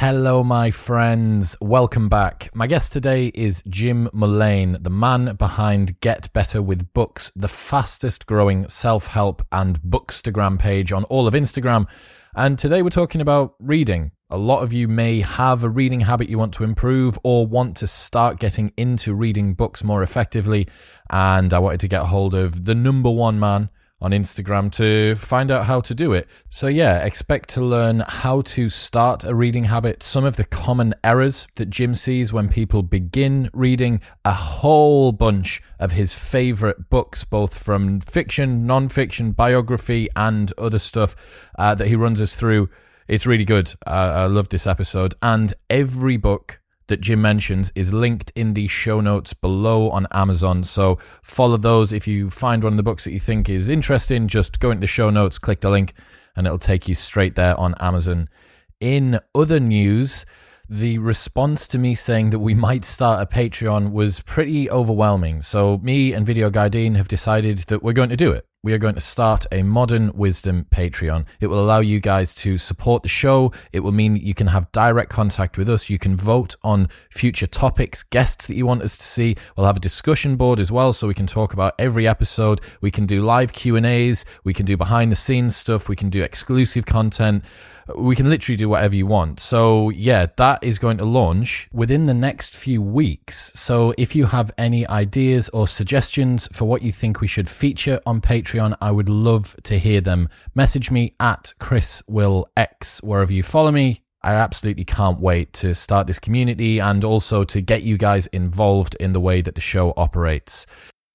Hello, my friends. Welcome back. My guest today is Jim Mullane, the man behind Get Better with Books, the fastest growing self help and bookstagram page on all of Instagram. And today we're talking about reading. A lot of you may have a reading habit you want to improve or want to start getting into reading books more effectively. And I wanted to get hold of the number one man on Instagram to find out how to do it. So, yeah, expect to learn how to start a reading habit, some of the common errors that Jim sees when people begin reading, a whole bunch of his favorite books, both from fiction, non fiction, biography, and other stuff uh, that he runs us through. It's really good. Uh, I love this episode. And every book that Jim mentions is linked in the show notes below on Amazon. So follow those. If you find one of the books that you think is interesting, just go into the show notes, click the link, and it'll take you straight there on Amazon. In other news, the response to me saying that we might start a Patreon was pretty overwhelming. So me and Video Guidine have decided that we're going to do it we are going to start a Modern Wisdom Patreon. It will allow you guys to support the show. It will mean you can have direct contact with us. You can vote on future topics, guests that you want us to see. We'll have a discussion board as well, so we can talk about every episode. We can do live Q and A's. We can do behind the scenes stuff. We can do exclusive content we can literally do whatever you want. So, yeah, that is going to launch within the next few weeks. So, if you have any ideas or suggestions for what you think we should feature on Patreon, I would love to hear them. Message me at Chris Will X wherever you follow me. I absolutely can't wait to start this community and also to get you guys involved in the way that the show operates.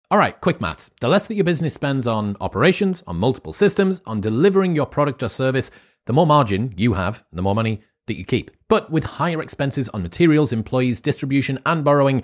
All right, quick maths. The less that your business spends on operations, on multiple systems, on delivering your product or service, the more margin you have, the more money that you keep. But with higher expenses on materials, employees, distribution, and borrowing,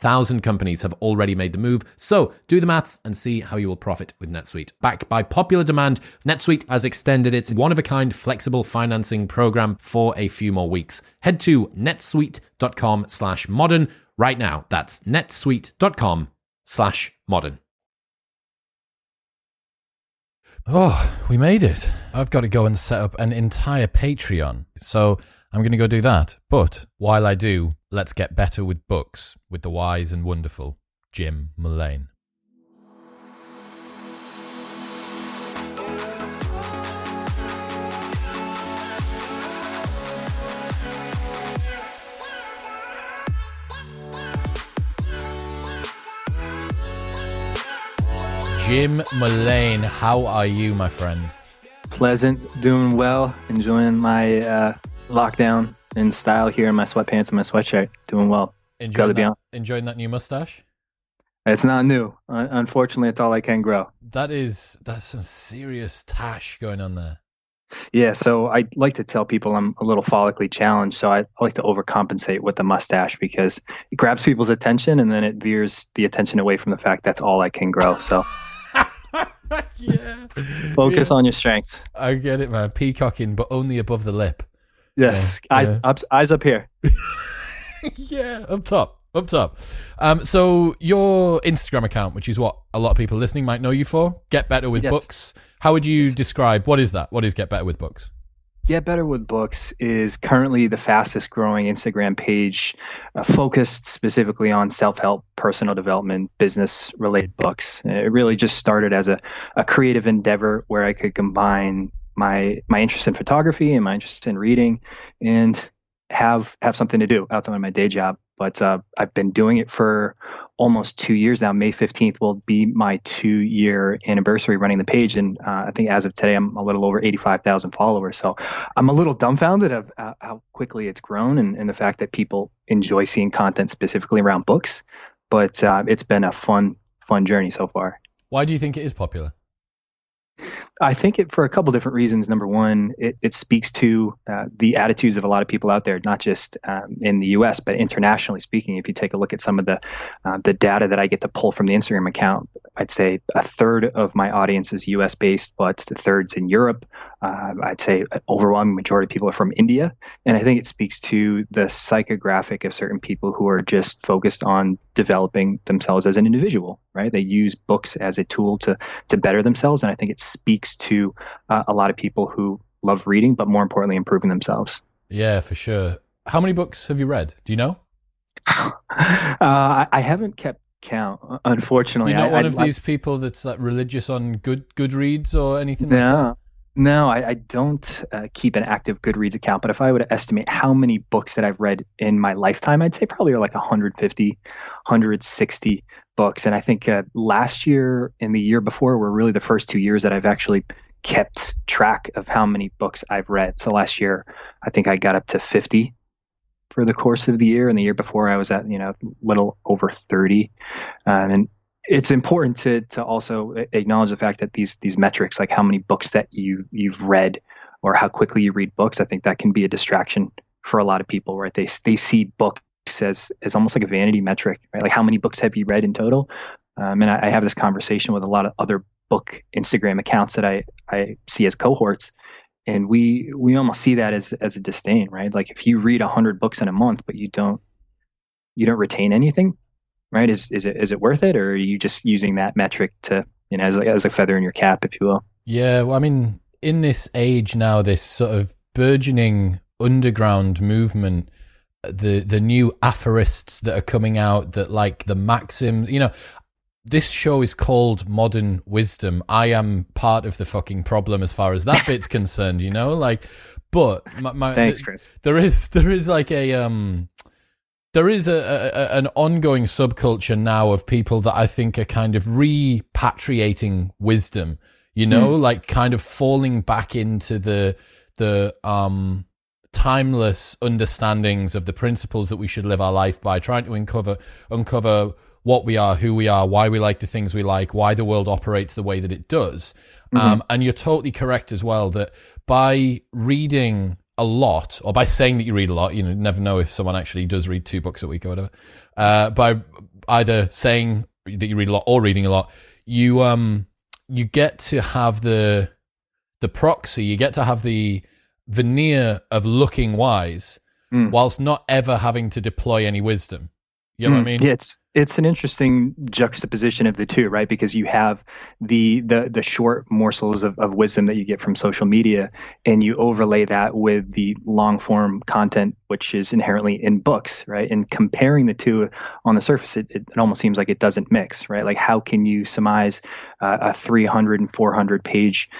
37,000 companies have already made the move, so do the maths and see how you will profit with NetSuite. Backed by popular demand, NetSuite has extended its one of a kind flexible financing program for a few more weeks. Head to netsuite.com slash modern right now. That's netsuite.com slash modern. Oh, we made it. I've got to go and set up an entire Patreon. So I'm going to go do that. But while I do, let's get better with books with the wise and wonderful Jim Mullane. Jim Mullane, how are you, my friend? Pleasant, doing well, enjoying my uh, lockdown in style here in my sweatpants and my sweatshirt. Doing well. Enjoying, that, enjoying that new mustache? It's not new. Unfortunately, it's all I can grow. That is that's some serious tash going on there. Yeah, so I like to tell people I'm a little follically challenged, so I like to overcompensate with the mustache because it grabs people's attention and then it veers the attention away from the fact that's all I can grow. So yeah. Focus yeah. on your strengths. I get it, man. Peacocking, but only above the lip. Yes. Yeah. Eyes, yeah. Up, eyes up here. yeah, up top. Up top. Um, so your Instagram account, which is what a lot of people listening might know you for, Get Better with yes. Books. How would you yes. describe what is that? What is Get Better with Books? Get Better with Books is currently the fastest growing Instagram page uh, focused specifically on self help, personal development, business related books. It really just started as a, a creative endeavor where I could combine my my interest in photography and my interest in reading and have have something to do outside of my day job. But uh, I've been doing it for almost two years now. May 15th will be my two year anniversary running the page. And uh, I think as of today, I'm a little over 85,000 followers. So I'm a little dumbfounded of uh, how quickly it's grown and, and, the fact that people enjoy seeing content specifically around books. But uh, it's been a fun, fun journey so far. Why do you think it is popular? I think it for a couple different reasons. Number one, it, it speaks to uh, the attitudes of a lot of people out there, not just um, in the U.S. but internationally speaking. If you take a look at some of the uh, the data that I get to pull from the Instagram account, I'd say a third of my audience is U.S. based, but the third's in Europe. Uh, I'd say overwhelming majority of people are from India, and I think it speaks to the psychographic of certain people who are just focused on developing themselves as an individual. Right? They use books as a tool to to better themselves, and I think it speaks to uh, a lot of people who love reading, but more importantly, improving themselves. Yeah, for sure. How many books have you read? Do you know? uh, I, I, haven't kept count, unfortunately. You're not I, one I, of these people that's like religious on good Goodreads or anything. No, like no, I, don't uh, keep an active Goodreads account. But if I were to estimate how many books that I've read in my lifetime, I'd say probably like 150, 160 books. And I think uh, last year and the year before were really the first two years that I've actually kept track of how many books I've read. So last year, I think I got up to 50 for the course of the year. And the year before, I was at, you know, a little over 30. Um, and it's important to to also acknowledge the fact that these these metrics, like how many books that you you've read or how quickly you read books, I think that can be a distraction for a lot of people, right? They they see books as as almost like a vanity metric, right? Like how many books have you read in total? Um, and I, I, have this conversation with a lot of other book Instagram accounts that I I see as cohorts, and we we almost see that as as a disdain, right? Like if you read hundred books in a month, but you don't you don't retain anything, right? Is is it is it worth it, or are you just using that metric to you know as a, as a feather in your cap, if you will? Yeah, well, I mean, in this age now, this sort of burgeoning underground movement the the new aphorists that are coming out that like the maxims you know this show is called modern wisdom i am part of the fucking problem as far as that bit's concerned you know like but my, my, thanks chris there is there is like a um there is a, a, an ongoing subculture now of people that i think are kind of repatriating wisdom you know mm. like kind of falling back into the the um timeless understandings of the principles that we should live our life by, trying to uncover uncover what we are, who we are, why we like the things we like, why the world operates the way that it does. Mm-hmm. Um, and you're totally correct as well that by reading a lot, or by saying that you read a lot, you know, never know if someone actually does read two books a week or whatever. Uh, by either saying that you read a lot or reading a lot, you um you get to have the the proxy, you get to have the veneer of looking wise mm. whilst not ever having to deploy any wisdom. You know mm. what I hmm. mean? Yeah, it's it's an interesting juxtaposition of the two, right? Because you have the the the short morsels of, of wisdom that you get from social media, and you overlay that with the long form content, which is inherently in books, right? And comparing the two on the surface, it, it, it almost seems like it doesn't mix, right? Like how can you surmise uh, a 300 and 400 page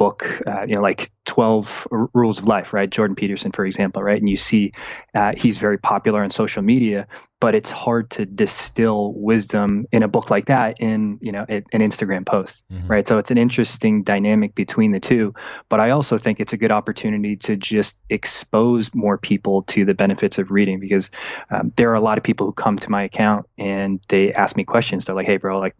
book, uh, you know, like 12 Rules of Life, right? Jordan Peterson, for example, right? And you see uh, he's very popular on social media, but it's hard to distill wisdom in a book like that in, you know, an Instagram post, mm-hmm. right? So it's an interesting dynamic between the two. But I also think it's a good opportunity to just expose more people to the benefits of reading because um, there are a lot of people who come to my account and they ask me questions. They're like, hey, bro, like,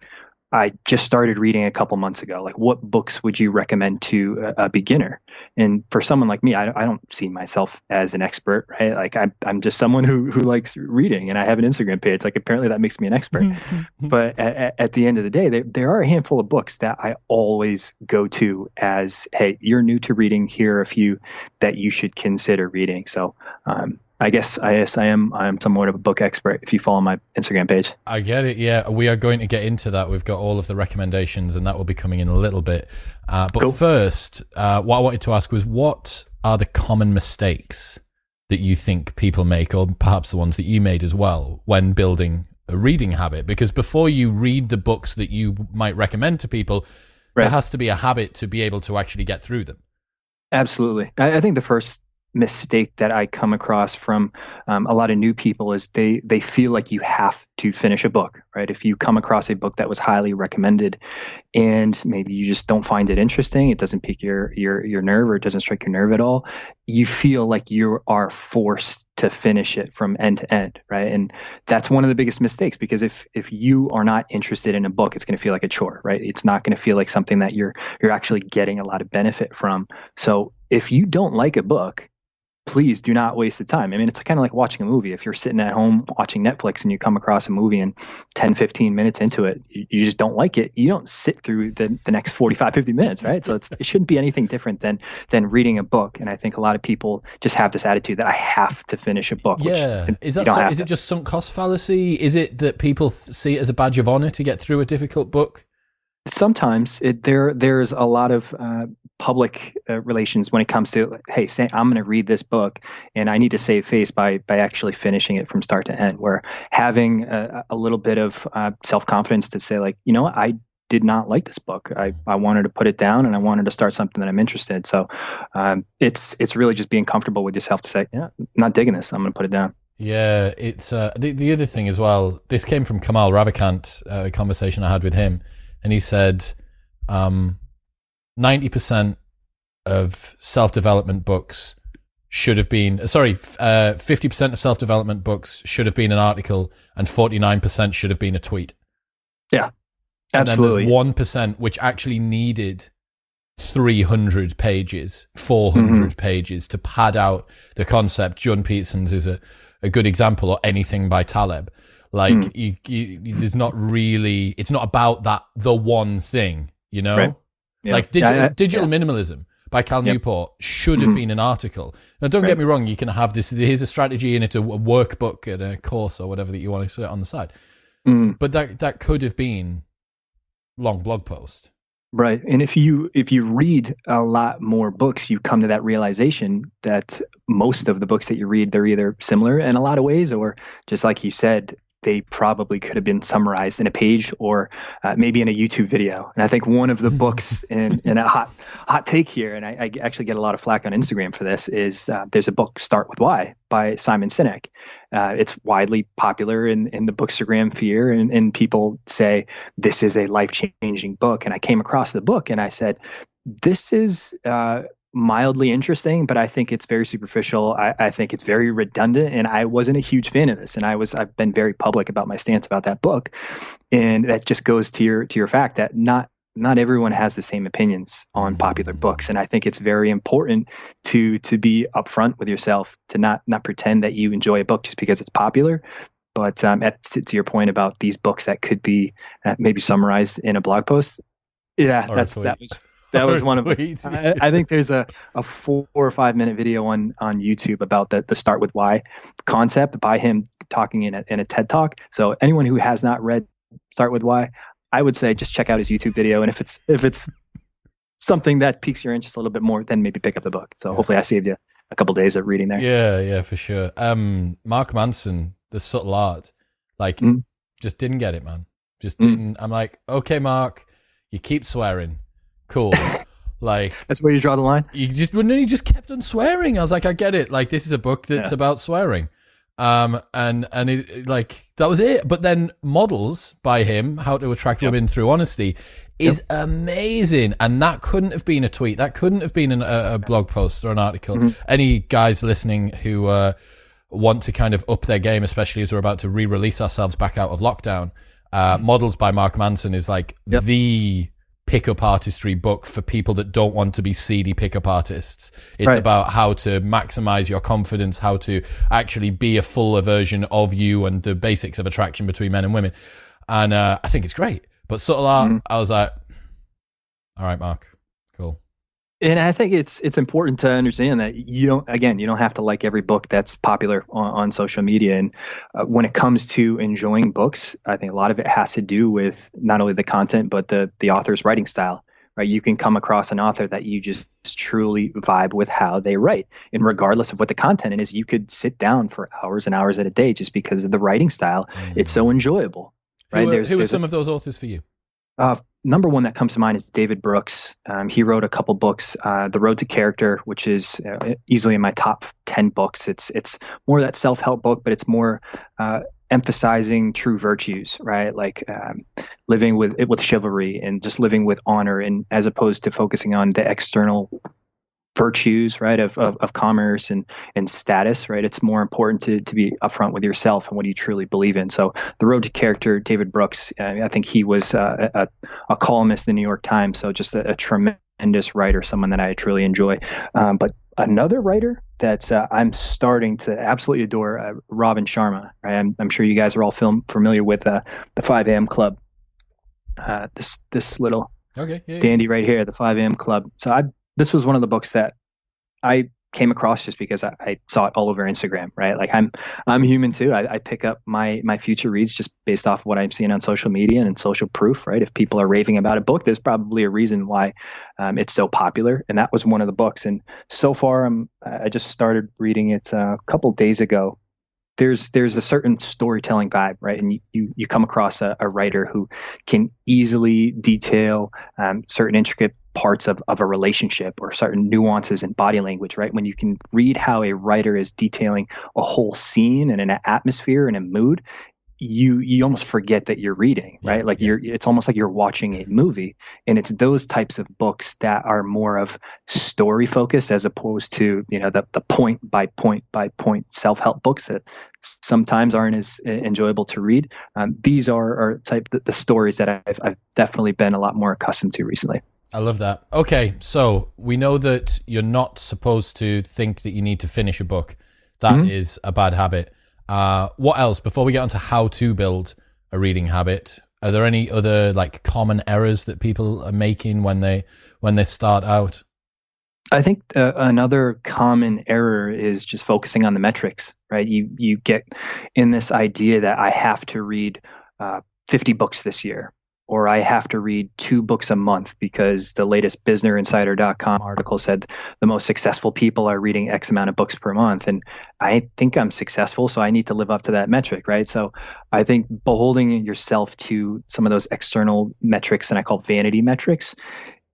I just started reading a couple months ago. Like, what books would you recommend to a, a beginner? And for someone like me, I, I, don't see myself as an expert, right? Like, I'm, I'm just someone who, who likes reading and I have an Instagram page. Like, apparently that makes me an expert. but at, at, the end of the day, there, there are a handful of books that I always go to as, hey, you're new to reading. Here are a few that you should consider reading. So, um, I guess I guess I am I am somewhat of a book expert if you follow my Instagram page. I get it. Yeah, we are going to get into that. We've got all of the recommendations, and that will be coming in a little bit. Uh, but cool. first, uh, what I wanted to ask was, what are the common mistakes that you think people make, or perhaps the ones that you made as well, when building a reading habit? Because before you read the books that you might recommend to people, right. there has to be a habit to be able to actually get through them. Absolutely. I, I think the first mistake that I come across from um, a lot of new people is they they feel like you have to finish a book, right? If you come across a book that was highly recommended, and maybe you just don't find it interesting, it doesn't pique your your your nerve or it doesn't strike your nerve at all, you feel like you are forced to finish it from end to end, right? And that's one of the biggest mistakes because if if you are not interested in a book, it's going to feel like a chore, right? It's not going to feel like something that you're you're actually getting a lot of benefit from. So if you don't like a book, please do not waste the time. I mean, it's kind of like watching a movie. If you're sitting at home watching Netflix and you come across a movie and 10, 15 minutes into it, you, you just don't like it, you don't sit through the, the next 45, 50 minutes, right? So it shouldn't be anything different than than reading a book. And I think a lot of people just have this attitude that I have to finish a book. Yeah. Is that so, is it just sunk cost fallacy? Is it that people see it as a badge of honor to get through a difficult book? Sometimes it, there there's a lot of uh, public uh, relations when it comes to hey say i'm going to read this book and i need to save face by by actually finishing it from start to end where having a, a little bit of uh, self-confidence to say like you know what? I did not like this book. I, I wanted to put it down and i wanted to start something that i'm interested in. So um, it's it's really just being comfortable with yourself to say yeah I'm not digging this. I'm going to put it down. Yeah it's uh, the, the other thing as well this came from kamal ravikant uh, a conversation i had with him and he said um, 90% of self development books should have been, sorry, uh, 50% of self development books should have been an article, and 49% should have been a tweet. Yeah, absolutely. And then 1% which actually needed 300 pages, 400 mm-hmm. pages to pad out the concept. Jordan Peterson's is a, a good example, or anything by Taleb. Like mm. you, you, there's not really, it's not about that the one thing, you know. Right. Yeah. Like digital, yeah, yeah, digital minimalism by Cal Newport should have mm-hmm. been an article. Now, don't right. get me wrong, you can have this. Here's a strategy, and it's a workbook and a course or whatever that you want to set on the side. Mm. But that that could have been long blog post. Right. And if you if you read a lot more books, you come to that realization that most of the books that you read they're either similar in a lot of ways or just like you said, they probably could have been summarized in a page or uh, maybe in a YouTube video. And I think one of the books in, in a hot hot take here, and I, I, actually get a lot of flack on Instagram for this, is uh, there's a book Start with Why by Simon Sinek. Uh, it's widely popular in, in the bookstagram sphere, and, and people say this is a life changing book. And I came across the book and I said, this is uh, mildly interesting, but I think it's very superficial. I, I, think it's very redundant, and I wasn't a huge fan of this. And I was I've been very public about my stance about that book, and that just goes to your to your fact that not not everyone has the same opinions on popular books, and I think it's very important to to be upfront with yourself to not not pretend that you enjoy a book just because it's popular. But um, at, to, to your point about these books that could be uh, maybe summarized in a blog post, yeah, that's that was that was one of them. I, I, think there's a, a four or five minute video on on YouTube about the the start with why concept by him talking in a, in a TED talk. So anyone who has not read Start with Why, I would say just check out his YouTube video, and if it's if it's something that piques your interest a little bit more, then maybe pick up the book. So yeah. hopefully, I saved you a couple days of reading there. Yeah, yeah, for sure. Um, Mark Manson, the subtle art, like, mm. just didn't get it, man. Just mm. didn't. I'm like, okay, Mark, you keep swearing cool. like that's where you draw the line. You just when he just kept on swearing. I was like, I get it. Like this is a book that's yeah. about swearing. Um, and and it like that was it. But then models by him, how to attract yep. women through honesty, is yep. amazing. And that couldn't have been a tweet. That couldn't have been an, a, a, blog post or an article. Mm-hmm. Any guys listening who uh, want to kind of up their game, especially as we're about to re-release ourselves back out of lockdown, uh, models by Mark Manson is like yep. the pickup artistry book for people that don't want to be seedy pickup artists. It's right. about how to maximize your confidence, how to actually be a fuller version of you and the basics of attraction between men and women. And uh, I think it's great. But subtle art, mm. I was like, all right, Mark. And I think it's it's important to understand that you don't again you don't have to like every book that's popular on, on social media. And uh, when it comes to enjoying books, I think a lot of it has to do with not only the content but the the author's writing style. Right, you can come across an author that you just truly vibe with how they write, and regardless of what the content is, you could sit down for hours and hours at a day just because of the writing style. Mm. It's so enjoyable. Right, who, are, who are some of those authors for you? Uh, number one that comes to mind is David Brooks. Um, he wrote a couple books, uh, The Road to Character, which is uh, easily in my top ten books. It's it's more that self help book, but it's more uh, emphasizing true virtues, right? Like um, living with with chivalry and just living with honor, and as opposed to focusing on the external virtues, right, of, of, of, commerce and, and status, right? It's more important to, to be upfront with yourself and what you truly believe in. So, The Road to Character, David Brooks, uh, I think he was uh, a, a, columnist in the New York Times, so just a, a tremendous writer, someone that I truly enjoy. Um, but another writer that uh, I'm starting to absolutely adore, uh, Robin Sharma. Right? I'm, I'm, sure you guys are all film, familiar with uh, the 5 a.m. Club. Uh, this this little okay, yeah, dandy yeah. right here, the 5 a.m. Club. So I this was one of the books that I came across just because I, I, saw it all over Instagram, right? Like I'm I'm human too. I, I, pick up my my future reads just based off of what I'm seeing on social media and social proof, right? If people are raving about a book, there's probably a reason why um, it's so popular. And that was one of the books. And so far, I'm I just started reading it uh, a couple days ago. There's there's a certain storytelling vibe, right? And you you, you come across a, a writer who can easily detail um, certain intricate parts of, of a relationship or certain nuances in body language, right? When you can read how a writer is detailing a whole scene and an atmosphere and a mood, you you almost forget that you're reading, right? Like you're it's almost like you're watching a movie. And it's those types of books that are more of story focused as opposed to, you know, the the point by point by point self-help books that sometimes aren't as enjoyable to read. Um, these are, are type the, the stories that I've, I've definitely been a lot more accustomed to recently. I love that. Okay, so we know that you're not supposed to think that you need to finish a book. That mm-hmm. is a bad habit. Uh, what else? Before we get onto how to build a reading habit, are there any other like common errors that people are making when they when they start out? I think uh, another common error is just focusing on the metrics. Right? You you get in this idea that I have to read uh, 50 books this year or I have to read two books a month because the latest BusinessInsider.com article said the most successful people are reading X amount of books per month. And I think I'm successful, so I need to live up to that metric, right? So I think beholding yourself to some of those external metrics, and I call vanity metrics,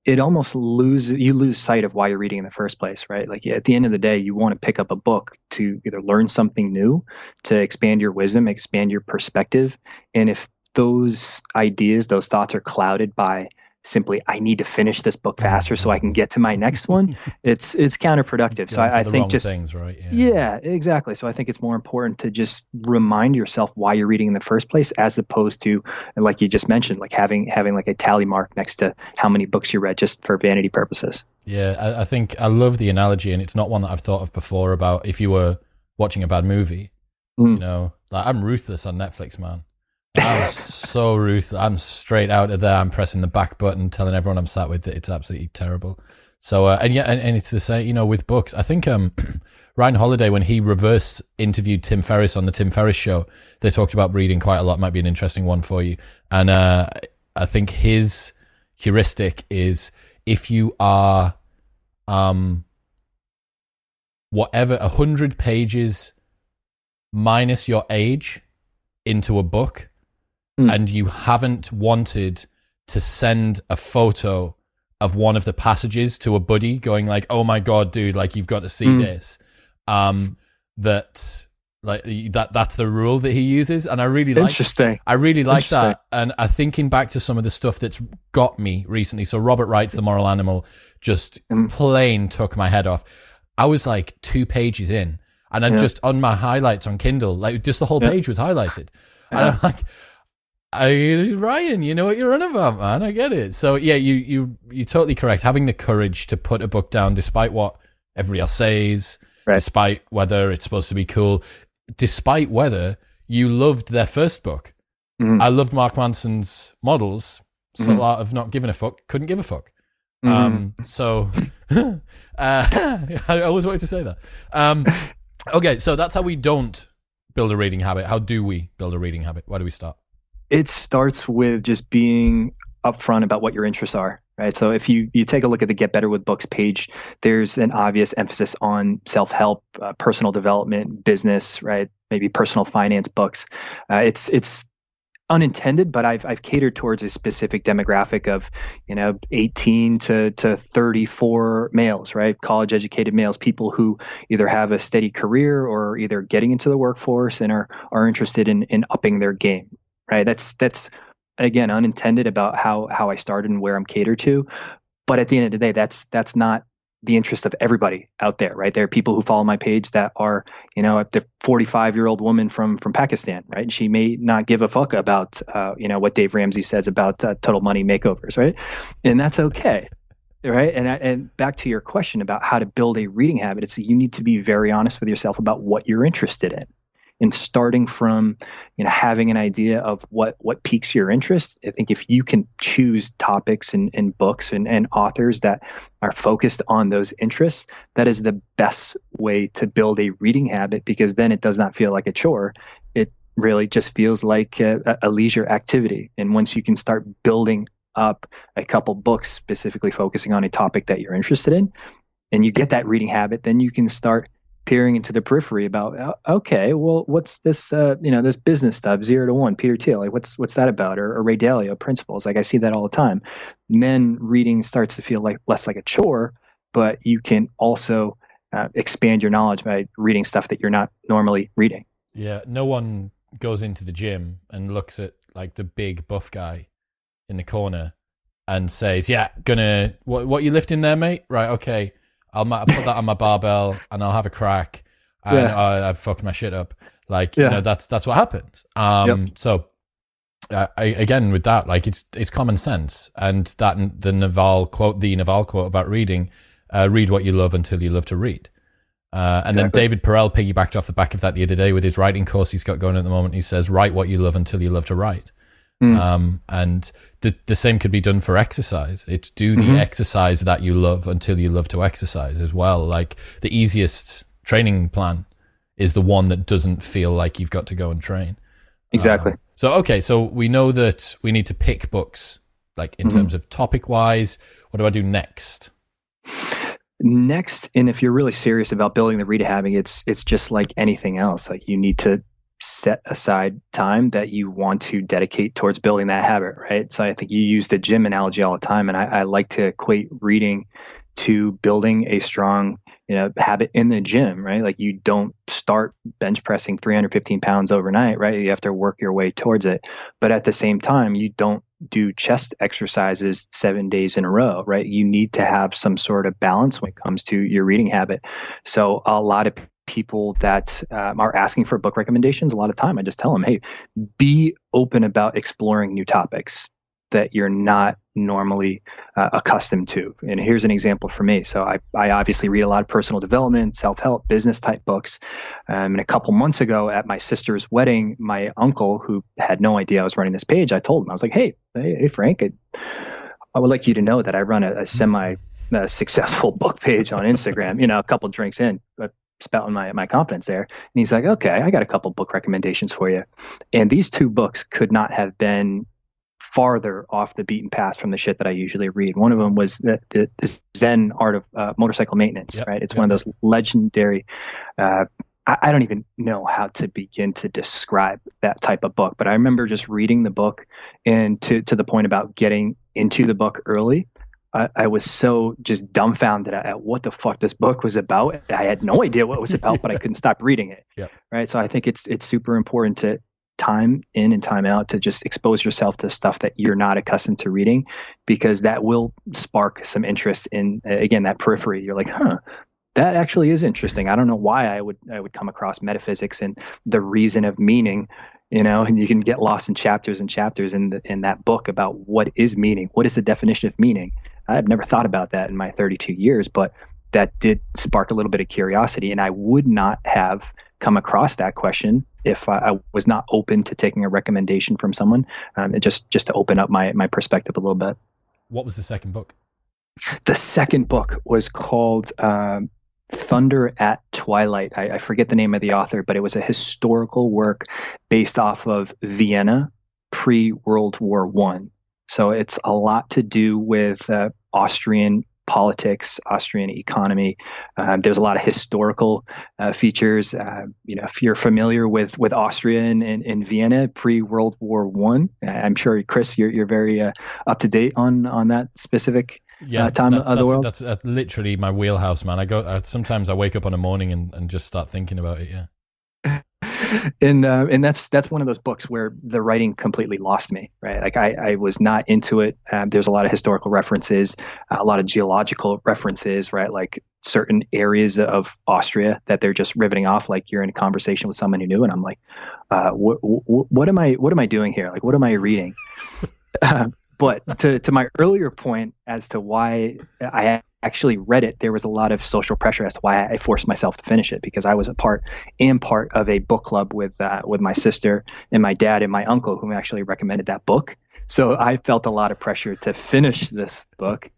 it almost lose you lose sight of why you're reading in the first place, right? Like at the end of the day, you want to pick up a book to either learn something new, to expand your wisdom, expand your perspective, and if those ideas, those thoughts are clouded by simply I need to finish this book faster so I can get to my next one. it's it's counterproductive. So I, I think just things, right? Yeah. yeah. exactly. So I think it's more important to just remind yourself why you're reading in the first place, as opposed to like you just mentioned, like having having like a tally mark next to how many books you read just for vanity purposes. Yeah, I, I think I love the analogy, and it's not one that I've thought of before about if you were watching a bad movie. Mm. You know, like I'm ruthless on Netflix, man. I'm so ruthless. I'm straight out of there. I'm pressing the back button, telling everyone I'm sat with that it's absolutely terrible. So, uh, and yeah, and, and, it's the same, you know, with books. I think um, Ryan Holiday, when he reverse interviewed Tim Ferriss on the Tim Ferriss show, they talked about reading quite a lot. Might be an interesting one for you. And uh, I think his heuristic is if you are, um, whatever, a hundred pages minus your age into a book, mm. and you haven't wanted to send a photo of one of the passages to a buddy going like, "Oh my god, dude, like you've got to see mm. this." Um that like that that's the rule that he uses and I really like Interesting. I really like that and I thinking back to some of the stuff that's got me recently. So Robert Wright's The Moral Animal just mm. plain took my head off. I was like two pages in and then yeah. just on my highlights on Kindle, like just the whole yeah. page was highlighted. Yeah. And I'm like, I, Ryan, you know what you're on about, man. I get it. So yeah, you you you're totally correct. Having the courage to put a book down, despite what everybody else says, right. despite whether it's supposed to be cool, despite whether you loved their first book. Mm-hmm. I loved Mark Manson's models, so mm-hmm. a lot of not giving a fuck, couldn't give a fuck. Mm-hmm. Um, so uh, I always wanted to say that. Um, okay, so that's how we don't build a reading habit. How do we build a reading habit? Where do we start? It starts with just being upfront about what your interests are right? So if you you take a look at the get better with books page there's an obvious emphasis on self-help uh, personal development business right? Maybe personal finance books. Uh, it's it's unintended, but I've I've catered towards a specific demographic of you know 18 to to 34 males, right? College educated males, people who either have a steady career or either getting into the workforce and are are interested in in upping their game, right? That's that's again unintended about how how I started and where I'm catered to, but at the end of the day, that's that's not the interest of everybody out there, right? There are people who follow my page that are, you know, the 45 year old woman from from Pakistan, right? She may not give a fuck about, uh, you know, what Dave Ramsey says about uh, total money makeovers, right? And that's okay, right? And and back to your question about how to build a reading habit, it's you need to be very honest with yourself about what you're interested in and starting from you know having an idea of what what piques your interest i think if you can choose topics and, and books and, and authors that are focused on those interests that is the best way to build a reading habit because then it does not feel like a chore. It really just feels like a, a leisure activity. And once you can start building up a couple books specifically focusing on a topic that you're interested in and you get that reading habit then you can start peering into the periphery about uh, okay well what's this uh, you know this business stuff zero to one peter thiel like what's what's that about? Or, or, ray dalio principles like i see that all the time. And then reading starts to feel like less like a chore but you can also uh, expand your knowledge by reading stuff that you're not normally reading. Yeah no one goes into the gym and looks at like the big buff guy in the corner and says yeah gonna what what you lifting there mate? Right okay I'll, I'll put that on my barbell and I'll have a crack and yeah. I, have fucked my shit up. Like, yeah. you know, that's, that's what happens. Um, yep. so, uh, I, again, with that, like it's, it's common sense. And that, the Naval quote, the Naval quote about reading, uh, read what you love until you love to read. Uh, and exactly. then David Perell piggybacked off the back of that the other day with his writing course he's got going at the moment. He says, write what you love until you love to write. Mm. Um, and the, the same could be done for exercise. It's do the mm-hmm. exercise that you love until you love to exercise as well. Like the easiest training plan is the one that doesn't feel like you've got to go and train. Exactly. Um, so, okay. So we know that we need to pick books, like in mm-hmm. terms of topic wise. What do I do next? Next, and if you're really serious about building the read habit, it's it's just like anything else. Like you need to set aside time that you want to dedicate towards building that habit, right? So I think you use the gym analogy all the time, and I, I like to equate reading to building a strong you know habit in the gym right? Like you don't start bench pressing 315 pounds overnight right? You have to work your way towards it. But at the same time you don't do chest exercises seven days in a row right? You need to have some sort of balance when it comes to your reading habit. So a lot of people that um, are asking for book recommendations, a lot of time I just tell them, hey, be open about exploring new topics that you're not normally uh, accustomed to. And here's an example for me. So I, I obviously read a lot of personal development, self help, business type books. Um, and a couple months ago at my sister's wedding, my uncle, who had no idea I was running this page, I told him, I was like, hey, hey, Frank, I, I would like you to know that I run a, a semi uh, successful book page on Instagram, you know, a couple drinks in, but spouting my, my confidence there. And he's like, okay, I got a couple book recommendations for you. And these two books could not have been farther off the beaten path from the shit that I usually read. One of them was the, the, the Zen Art of uh, Motorcycle Maintenance, yep, right? It's yep. one of those legendary. Uh, I, I don't even know how to begin to describe that type of book, but I remember just reading the book and to to the point about getting into the book early I, I, was so just dumbfounded at what the fuck this book was about. I had no idea what it was about, but I couldn't stop reading it. Yeah. Right. So I think it's it's super important to time in and time out to just expose yourself to stuff that you're not accustomed to reading, because that will spark some interest in again that periphery. You're like, huh, that actually is interesting. I don't know why I would I would come across metaphysics and the reason of meaning you know and you can get lost in chapters and chapters in the, in that book about what is meaning what is the definition of meaning i've never thought about that in my 32 years but that did spark a little bit of curiosity and i would not have come across that question if I, I was not open to taking a recommendation from someone um, just just to open up my my perspective a little bit what was the second book the second book was called um, Thunder at Twilight. I, I, forget the name of the author, but it was a historical work based off of Vienna pre World War One. So it's a lot to do with uh, Austrian politics, Austrian economy. Um, there's a lot of historical uh, features. Uh, you know, if you're familiar with with Austria and, in Vienna pre World War One, I'm sure Chris, you're you're very uh, up to date on on that specific. Yeah, time that's, of the that's, world. That's literally my wheelhouse, man. I go. sometimes I wake up on a morning and, and just start thinking about it. Yeah and uh, and that's that's one of those books where the writing completely lost me right? Like i, I was not into it. Um, there's a lot of historical references a lot of geological references right? Like certain areas of austria that they're just riveting off like you're in a conversation with someone who knew and i'm like uh, what, what, what am i what am i doing here? Like what am i reading? Uh, but to, to my earlier point as to why I actually read it, there was a lot of social pressure as to why I forced myself to finish it because I was a part and part of a book club with uh, with my sister and my dad and my uncle who actually recommended that book. So I felt a lot of pressure to finish this book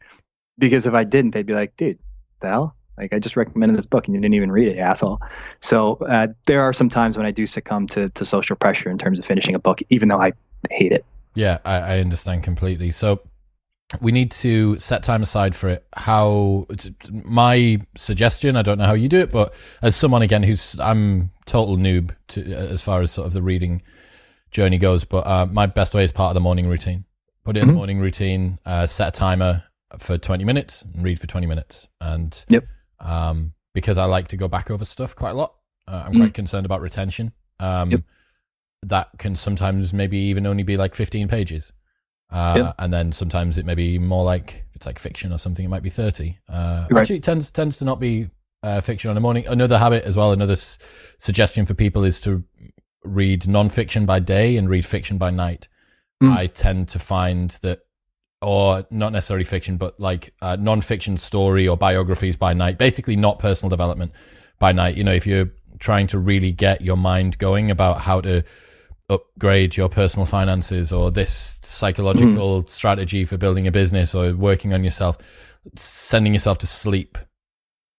because if I didn't, they'd be like, "Dude, the hell." Like I just recommended this book and you didn't even read it, asshole. So uh, there are some times when I do succumb to, to social pressure in terms of finishing a book, even though I hate it. Yeah, I, I understand completely. So we need to set time aside for it. How my suggestion, I don't know how you do it, but as someone again who's I'm total noob to as far as sort of the reading journey goes, but uh, my best way is part of the morning routine. Put it in mm-hmm. the morning routine, uh, set a timer for 20 minutes and read for 20 minutes. And yep. um, because I like to go back over stuff quite a lot, uh, I'm mm. quite concerned about retention. Um, yep that can sometimes maybe even only be like 15 pages. Uh. And then sometimes it may be more like, if it's like fiction or something, it might be 30. Uh, right. Actually, it tends, tends to not be uh, fiction on the morning. Another habit as well, another s- suggestion for people is to read nonfiction by day and read fiction by night. Mm. I tend to find that, or not necessarily fiction, but like uh, nonfiction story or biographies by night, basically not personal development by night. You know, if you're trying to really get your mind going about how to upgrade your personal finances or this psychological mm. strategy for building a business or working on yourself, sending yourself to sleep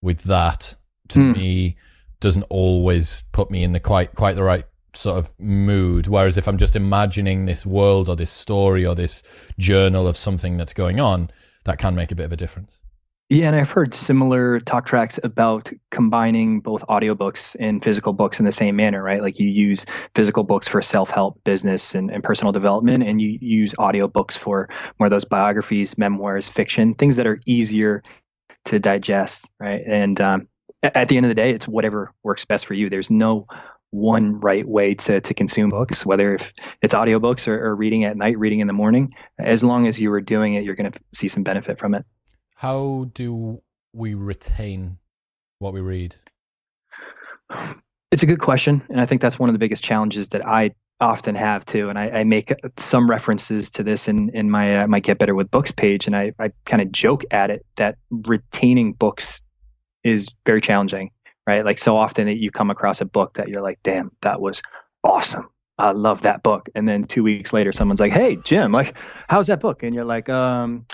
with that to mm. me doesn't always put me in the quite quite the right sort of mood. Whereas if I'm just imagining this world or this story or this journal of something that's going on, that can make a bit of a difference. Yeah, and I've heard similar talk tracks about combining both audiobooks and physical books in the same manner, right? Like you use physical books for self help, business, and, and personal development, and you use audiobooks for more of those biographies, memoirs, fiction, things that are easier to digest, right? And um, at the end of the day, it's whatever works best for you. There's no one right way to, to consume books, whether if it's audiobooks or, or reading at night, reading in the morning. As long as you are doing it, you're going to see some benefit from it. How do we retain what we read? It's a good question, and I think that's one of the biggest challenges that I often have too. And I, I make some references to this in in my uh, my Get Better with Books page, and I I kind of joke at it that retaining books is very challenging, right? Like so often that you come across a book that you're like, damn, that was awesome. I love that book. And then two weeks later, someone's like, Hey, Jim, like, how's that book? And you're like, um,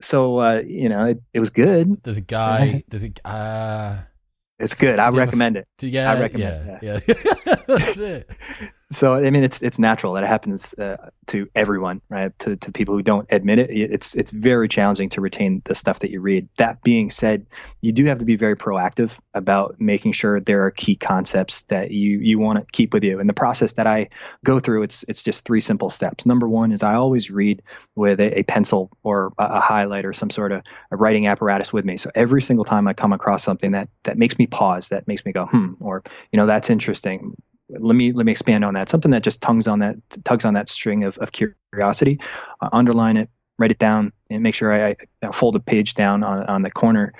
so uh, you know, it, it was good. There's a guy. There's a. Uh, it's good. I recommend it. Yeah, I recommend. Yeah, yeah. yeah. That's it. so I mean, it's it's natural that it happens uh, to everyone, right? To to people who don't admit it, it's it's very challenging to retain the stuff that you read. That being said, you do have to be very proactive about making sure there are key concepts that you you want to keep with you. And the process that I go through, it's it's just three simple steps. Number one is I always read with a, a pencil or a, a highlighter, some sort of a writing apparatus with me. So every single time I come across something that that makes me pause, that makes me go hmm, or you know that's interesting let me let me expand on that. Something that just tugs on that tugs on that string of, of curiosity. Uh, underline it, write it down, and make sure I, I fold a page down on, on the corner.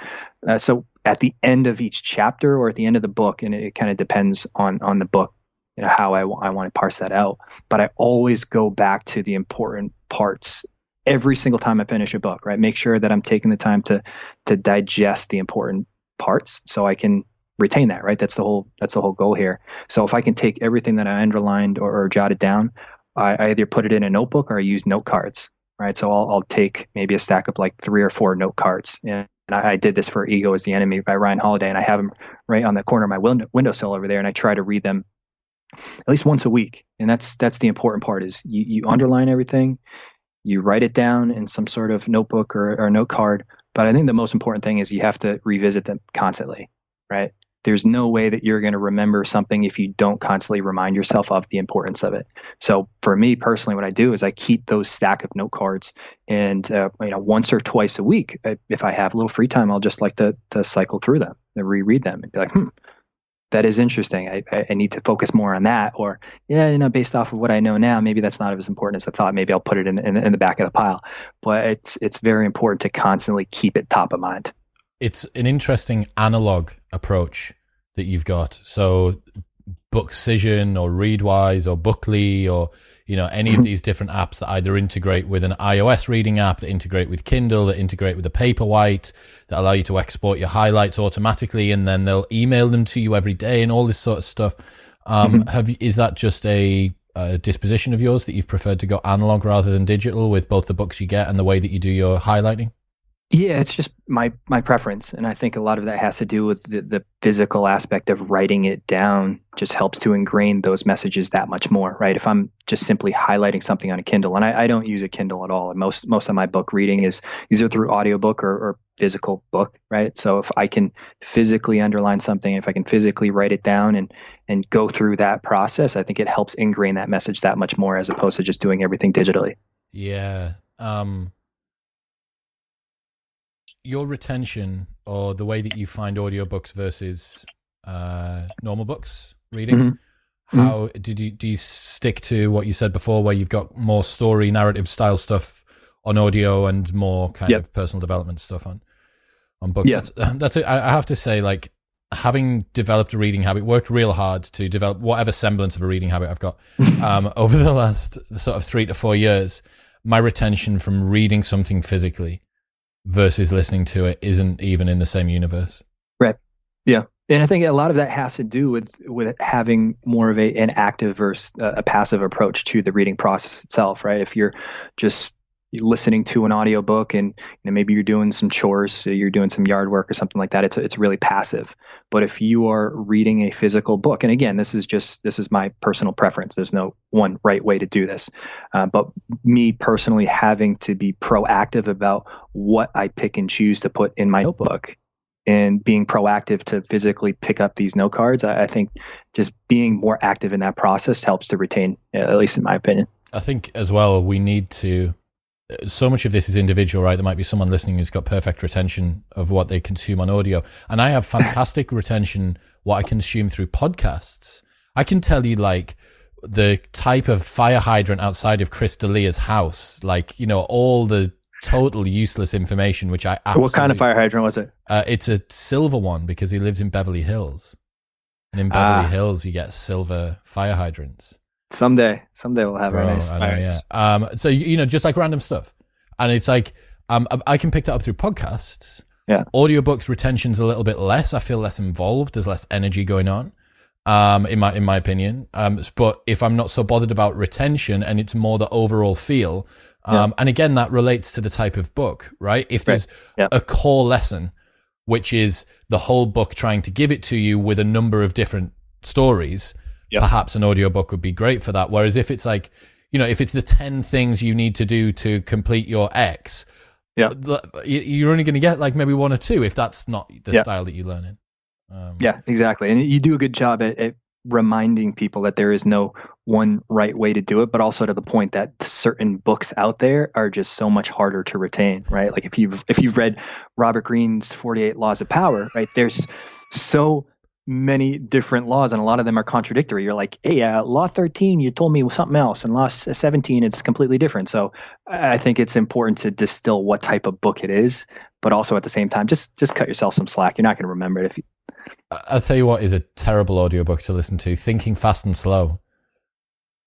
Uh, so at the end of each chapter or at the end of the book, and it, it kind of depends on on the book, you know how I, I want to parse that out. But I always go back to the important parts every single time I finish a book. Right, make sure that I'm taking the time to to digest the important parts so I can retain that right? That's the whole that's the whole goal here. So if i can take everything that i underlined or, or jotted down I, I, either put it in a notebook or i use note cards right? So I'll, I'll take maybe a stack of like three or four note cards. And I, I did this for ego is the enemy by ryan holiday and i have them right on the corner of my window, windowsill over there and i try to read them at least once a week. And that's that's the important part is you, you underline everything you write it down in some sort of notebook or, or note card But I think the most important thing is you have to revisit them constantly, right? There's no way that you're going to remember something if you don't constantly remind yourself of the importance of it. So for me personally, what I do is I keep those stack of note cards, and uh, you know, once or twice a week, if I have a little free time, I'll just like to to cycle through them and reread them and be like, hmm, that is interesting. I, I, need to focus more on that. Or, yeah, you know, based off of what I know now, maybe that's not as important as I thought. Maybe I'll put it in, in, in the back of the pile. But it's it's very important to constantly keep it top of mind. It's an interesting analog approach that you've got. So, Bookcision or Readwise or Bookly or you know, any of mm-hmm. these different apps that either integrate with an iOS reading app, that integrate with Kindle, that integrate with a Paperwhite, that allow you to export your highlights automatically, and then they'll email them to you every day and all this sort of stuff. Um, mm-hmm. have is that just a, a, disposition of yours that you've preferred to go analog rather than digital with both the books you get and the way that you do your highlighting? Yeah, it's just my my preference, and I think a lot of that has to do with the, the physical aspect of writing it down. Just helps to ingrain those messages that much more, right? If I'm just simply highlighting something on a Kindle, and I, I don't use a Kindle at all. Most most of my book reading is either through audiobook or, or physical book, right? So if I can physically underline something, if I can physically write it down and and go through that process, I think it helps ingrain that message that much more as opposed to just doing everything digitally. Yeah. Um your retention or the way that you find audiobooks versus uh, normal books reading mm-hmm. how mm-hmm. did you do you stick to what you said before where you've got more story narrative style stuff on audio and more kind yep. of personal development stuff on on books yeah. that's, that's a, I have to say like having developed a reading habit worked real hard to develop whatever semblance of a reading habit i've got um, over the last sort of three to four years my retention from reading something physically versus listening to it isn't even in the same universe. Right. Yeah. And I think a lot of that has to do with with having more of a an active versus uh, a passive approach to the reading process itself, right? If you're just listening to an audiobook and you know, maybe you're doing some chores, you're doing some yard work or something like that, it's it's really passive. But if you are reading a physical book, and again, this is just this is my personal preference. There's no one right way to do this. Uh, but me personally having to be proactive about what I pick and choose to put in my notebook and being proactive to physically pick up these note cards, I, I think just being more active in that process helps to retain, at least in my opinion. I think as well, we need to so much of this is individual, right? There might be someone listening who's got perfect retention of what they consume on audio. And I have fantastic retention what I consume through podcasts. I can tell you like the type of fire hydrant outside of Chris D'Elia's house, like, you know, all the total useless information, which I What kind of fire hydrant was it? Uh, it's a silver one because he lives in Beverly Hills. And in Beverly ah. Hills, you get silver fire hydrants. Someday, someday we'll have Bro, our nice. Know, yeah. Um. So you know, just like random stuff, and it's like um, I can pick that up through podcasts. Yeah. Audiobooks retention's a little bit less. I feel less involved. There's less energy going on. Um, in my in my opinion. Um, but if I'm not so bothered about retention and it's more the overall feel, um, yeah. and again that relates to the type of book, right? If there's right. yeah. a core lesson, which is the whole book trying to give it to you with a number of different stories, yep. perhaps an audiobook would be great for that. Whereas if it's like, you know, if it's the 10 things you need to do to complete your X, yeah. you're only going to get like maybe one or two if that's not the style that you learn in. Um, yeah, exactly. And you do a good job at, at reminding people that there is no one right way to do it, but also to the point that certain books out there are just so much harder to retain, right? Like if you've if you've read Robert Greene's 48 Laws of Power, right? There's so many different laws and a lot of them are contradictory you're like hey uh, law 13 you told me something else and law 17 it's completely different so i think it's important to distill what type of book it is but also at the same time just just cut yourself some slack you're not going to remember it if you i'll tell you what is a terrible audiobook to listen to thinking fast and slow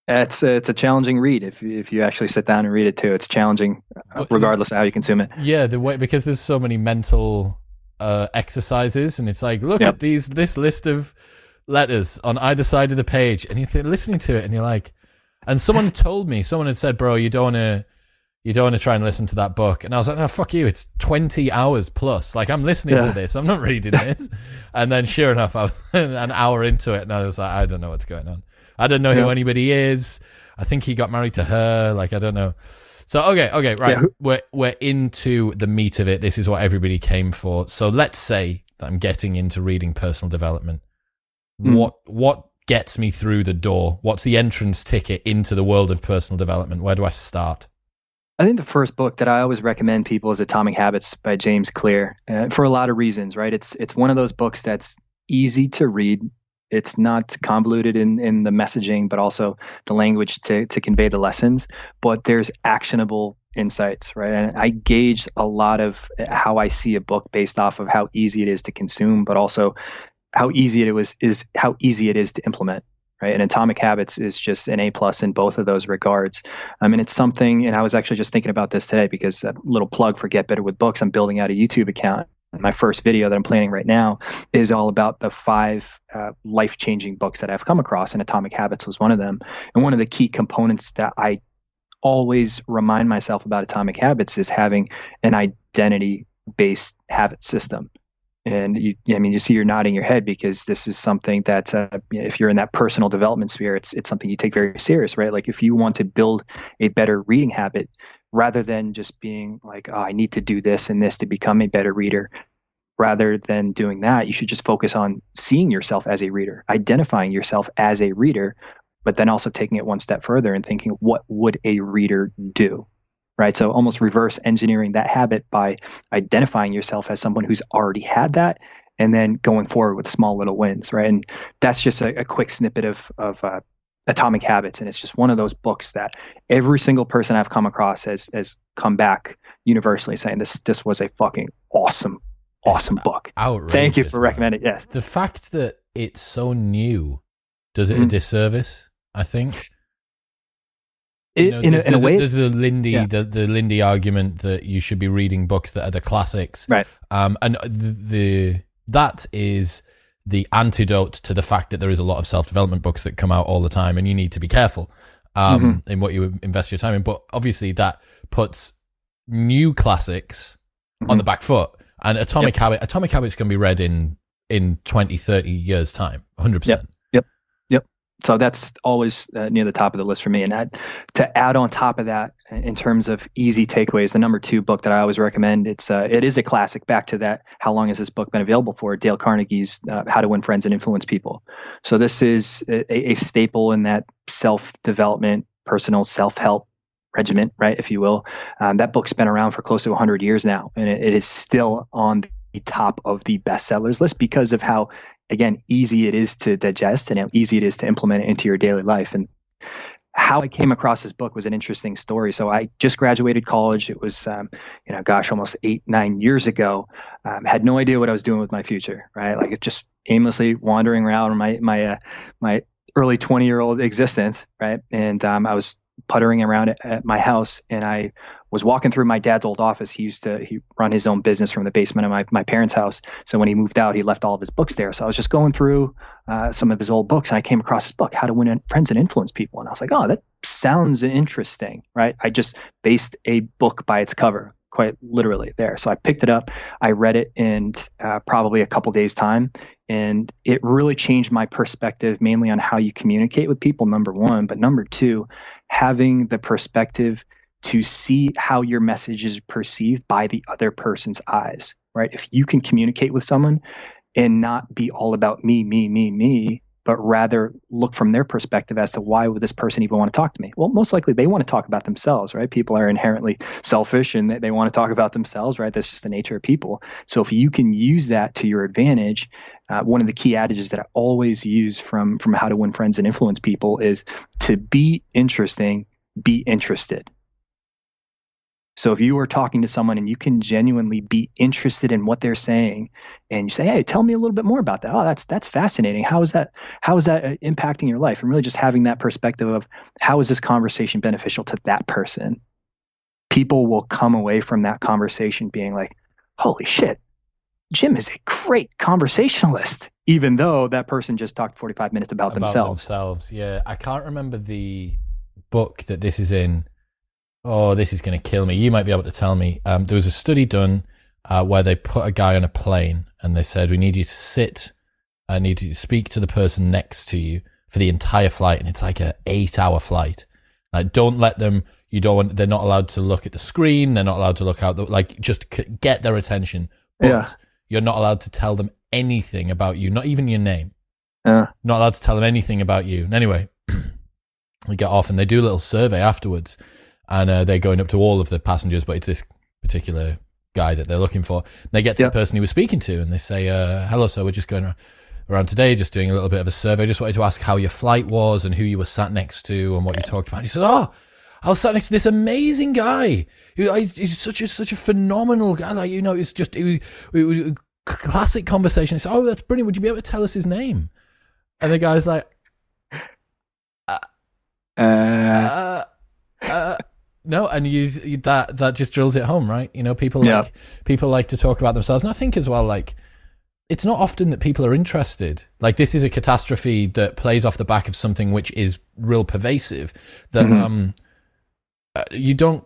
it's a, it's a challenging read if if you actually sit down and read it too. It's challenging, regardless of how you consume it. Yeah, the way because there's so many mental uh, exercises, and it's like, look yep. at these this list of letters on either side of the page, and you're listening to it, and you're like, and someone told me, someone had said, bro, you don't want to. You don't want to try and listen to that book. And I was like, no, fuck you. It's 20 hours plus. Like, I'm listening yeah. to this. I'm not reading this. and then, sure enough, I was an hour into it and I was like, I don't know what's going on. I don't know yeah. who anybody is. I think he got married to her. Like, I don't know. So okay, okay, right. Yeah. We're we're into the meat of it. This is what everybody came for. So let's say that I'm getting into reading personal development. Mm. What what gets me through the door? What's the entrance ticket into the world of personal development? Where do I start? I think the first book that I always recommend people is Atomic Habits by James Clear, uh, for a lot of reasons. Right? It's it's one of those books that's easy to read. It's not convoluted in, in the messaging, but also the language to, to convey the lessons. But there's actionable insights, right? And I gauge a lot of how I see a book based off of how easy it is to consume, but also how easy it was is how easy it is to implement right? And Atomic Habits is just an A plus in both of those regards. I mean, it's something, and I was actually just thinking about this today because a little plug for Get Better with Books. I'm building out a YouTube account. My first video that I'm planning right now is all about the five uh, life changing books that I've come across, and Atomic Habits was one of them. And one of the key components that I always remind myself about Atomic Habits is having an identity based habit system and you, I mean, you see you're nodding your head because this is something that uh, if you're in that personal development sphere, it's it's something you take very serious, right? Like if you want to build a better reading habit, rather than just being like, oh, I need to do this and this to become a better reader, rather than doing that, you should just focus on seeing yourself as a reader, identifying yourself as a reader, but then also taking it one step further and thinking, what would a reader do? right? So almost reverse engineering that habit by identifying yourself as someone who's already had that and then going forward with small little wins, right? And that's just a, a quick snippet of, of uh, Atomic Habits. And it's just one of those books that every single person I've come across has, has come back universally saying this, this was a fucking awesome, awesome book. Outrageous, Thank you for recommending. Yes. The fact that it's so new does it mm-hmm. a disservice, I think. It, know, in, a, in a way, there's the Lindy, yeah. the, the Lindy argument that you should be reading books that are the classics, right? Um, and the, the that is the antidote to the fact that there is a lot of self development books that come out all the time, and you need to be careful um, mm-hmm. in what you invest your time in. But obviously, that puts new classics mm-hmm. on the back foot. And Atomic yep. Habit, Atomic Habits can be read in in 20, 30 years time, 100%. Yep so that's always uh, near the top of the list for me. And that, to add on top of that, in terms of easy takeaways, the number two book that I always recommend it's uh, it is a classic. Back to that, how long has this book been available for? Dale Carnegie's uh, How to Win Friends and Influence People. So this is a, a staple in that self development, personal self help regiment, right, if you will. Um, that book's been around for close to 100 years now, and it, it is still on top of the bestsellers list because of how again, easy it is to digest and how easy it is to implement it into your daily life. And how I came across this book was an interesting story. So I just graduated college. It was, um, you know, gosh, almost eight, nine years ago. Um, had no idea what I was doing with my future, right? Like it's just aimlessly wandering around my my uh, my early twenty year old existence, right? And um, I was puttering around at, my house, and I was walking through my dad's old office. He used to he run his own business from the basement of my, my parents' house. So when he moved out, he left all of his books there. So I was just going through uh, some of his old books, and I came across this book, How to Win Friends and Influence People. And I was like, oh, that sounds interesting, right? I just based a book by its cover, quite literally there. So I picked it up, I read it in uh, probably a couple days' time, and it really changed my perspective mainly on how you communicate with people. Number one, but number two, having the perspective to see how your message is perceived by the other person's eyes, right? If you can communicate with someone and not be all about me, me, me, me, but rather look from their perspective as to why would this person even want to talk to me? Well, most likely they want to talk about themselves, right? People are inherently selfish and they, want to talk about themselves, right? That's just the nature of people. So if you can use that to your advantage, uh, one of the key adages that I always use from from how to win friends and influence people is to be interesting, be interested so if you are talking to someone and you can genuinely be interested in what they're saying, and you say, "Hey, tell me a little bit more about that." Oh, that's that's fascinating. How is that? How is that uh, impacting your life? And really just having that perspective of how is this conversation beneficial to that person. People will come away from that conversation being like, "Holy shit, Jim is a great conversationalist," even though that person just talked 45 minutes about, about themselves. Themselves, yeah. I can't remember the book that this is in oh, this is going to kill me. You might be able to tell me. Um, there was a study done uh, where they put a guy on a plane and they said, we need you to sit, I need you to speak to the person next to you for the entire flight. And it's like an eight hour flight. Like, don't let them You don't want. They're not allowed to look at the screen. They're not allowed to look out. The, like just c- get their attention. But Yeah. you're not allowed to tell them anything about you. Not even your name. Uh, Not allowed to tell them anything about you. And anyway, we get off and they do a little survey afterwards, and uh, they're going up to all of the passengers, but it's this particular guy that they're looking for. They get to Yep. the person he was speaking to, and they say, uh, "Hello, sir. We're just going around today, just doing a little bit of a survey. Just wanted to ask how your flight was and who you were sat next to and what you talked about." He said, "Oh." I was sat next to this amazing guy. He, he's, he's such a such a phenomenal guy. Like you know, it's just it, was- it a classic conversation. Said, "Oh, that's brilliant. Would you be able to tell us his name?" And the guy's like, uh, uh, uh, no, and you, you that that just drills it home, right? You know, people Yeah. like people like to talk about themselves, and I think as well, like it's not often that people are interested. Like this is a catastrophe that plays off the back of something which is real pervasive. That Mhm. um, uh, you don't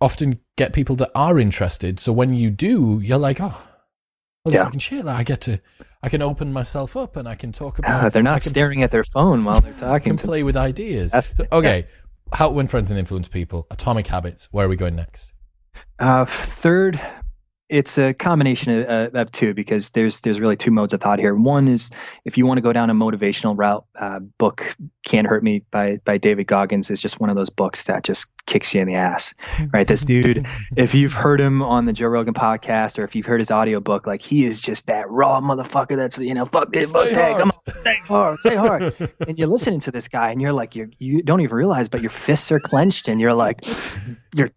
often get people that are interested. So when you do, you're like, oh, well, Yeah. fucking shit! Like I get to, I can open myself up and I can talk about. uh, they're not can- staring at their phone while they're can talking to play with ideas. That's- okay, how to win friends and influence people. Atomic habits. Where are we going next? Uh, third, it's a combination of, uh, of two because there's there's really two modes of thought here. One is if you want to go down a motivational route, uh, book "Can't Hurt Me" by by David Goggins is just one of those books that just kicks you in the ass. Right, this dude. If you've heard him on the Joe Rogan podcast or if you've heard his audiobook, like he is just that raw motherfucker. That's you know, fuck this, fuck that. Come on, stay hard, stay hard. and you're listening to this guy, and you're like, you you don't even realize, but your fists are clenched, and you're like, your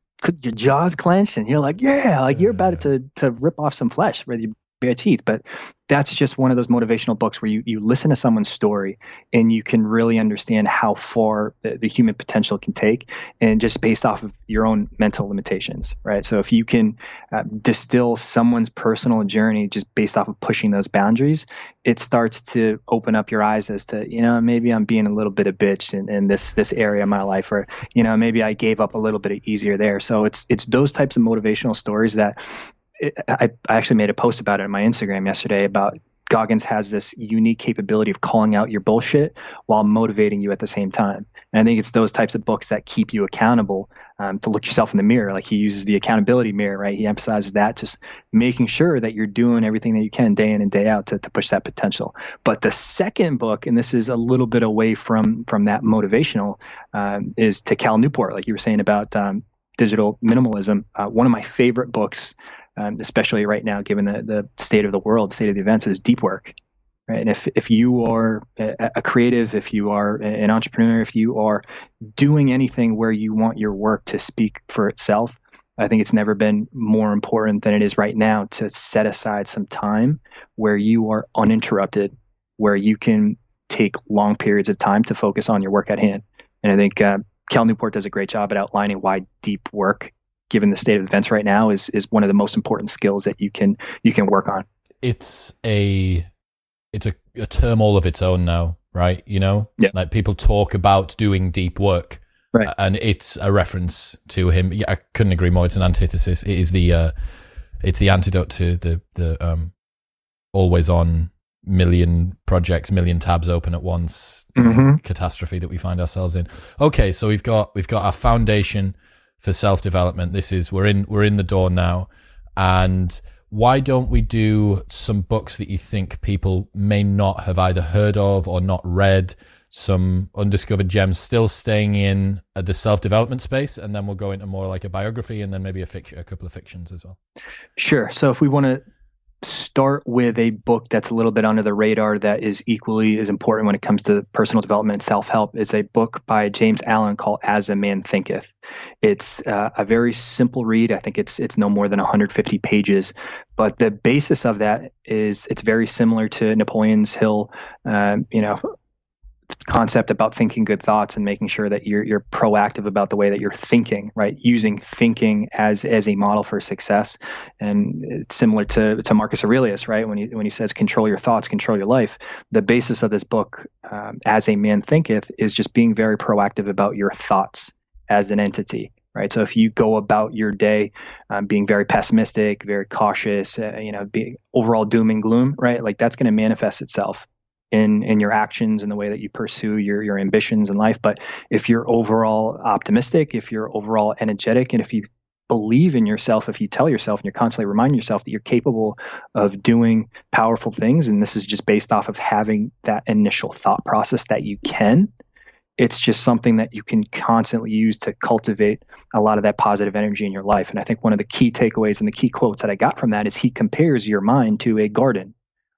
your jaws clenched, and you're like, yeah, like you're about mm. to to rip off some flesh with your bare teeth. But that's just one of those motivational books where you you listen to someone's story and you can really understand how far the, the human potential can take, and just based off of your own mental limitations, right? So if you can uh, distill someone's personal journey just based off of pushing those boundaries, it starts to open up your eyes as to you know maybe I'm being a little bit of bitch in, in this this area of my life, or you know maybe I gave up a little bit easier there. So it's it's those types of motivational stories that I, I actually made a post about it on my Instagram yesterday about Goggins has this unique capability of calling out your bullshit while motivating you at the same time. And I think it's those types of books that keep you accountable um, to look yourself in the mirror. Like he uses the accountability mirror, right? He emphasizes that, just making sure that you're doing everything that you can day in and day out to, to push that potential. But the second book, and this is a little bit away from from that motivational, um, is to Cal Newport, like you were saying about um, digital minimalism. Uh, one of my favorite books, um, especially right now, given the, the state of the world, state of the events, is Deep Work. Right? And if, if you are a, creative, if you are an entrepreneur, if you are doing anything where you want your work to speak for itself, I think it's never been more important than it is right now to set aside some time where you are uninterrupted, where you can take long periods of time to focus on your work at hand. And I think uh, Cal Newport does a great job at outlining why deep work, given the state of events right now, is is one of the most important skills that you can you can work on. It's a it's a, a term all of its own now, right? You know, Yeah. like people talk about doing deep work, Right. And it's a reference to him. Yeah, I couldn't agree more. It's an antithesis. It is the uh, it's the antidote to the the um, always on million projects, million tabs open at once Mhm. catastrophe that we find ourselves in. Okay, so we've got we've got our foundation for self development. This is we're in we're in the door now, and why don't we do some books that you think people may not have either heard of or not read? Some undiscovered gems still staying in uh, the self development space, and then we'll go into more like a biography, and then maybe a fiction, a couple of fictions as well. Sure. So if we want to start with a book that's a little bit under the radar that is equally as important when it comes to personal development and self-help. It's a book by james allen called as a man thinketh. It's uh, a very simple read. I think it's it's no more than 150 pages but the basis of that is it's very similar to napoleon's hill um, you know concept about thinking good thoughts and making sure that you're you're proactive about the way that you're thinking right using thinking as as a model for success and it's similar to to Marcus Aurelius, right? When he when he says control your thoughts, control your life. The basis of this book, um, as a man thinketh, is just being very proactive about your thoughts as an entity, right? So if you go about your day um, being very pessimistic, very cautious, uh, you know, being overall doom and gloom, right? Like that's going to manifest itself in in your actions and the way that you pursue your your ambitions in life. But if you're overall optimistic if you're overall energetic and if you believe in yourself if you tell yourself and you're constantly reminding yourself that you're capable of doing powerful things and this is just based off of having that initial thought process that you can it's just something that you can constantly use to cultivate a lot of that positive energy in your life. And i think one of the key takeaways and the key quotes that i got from that is he compares your mind to a garden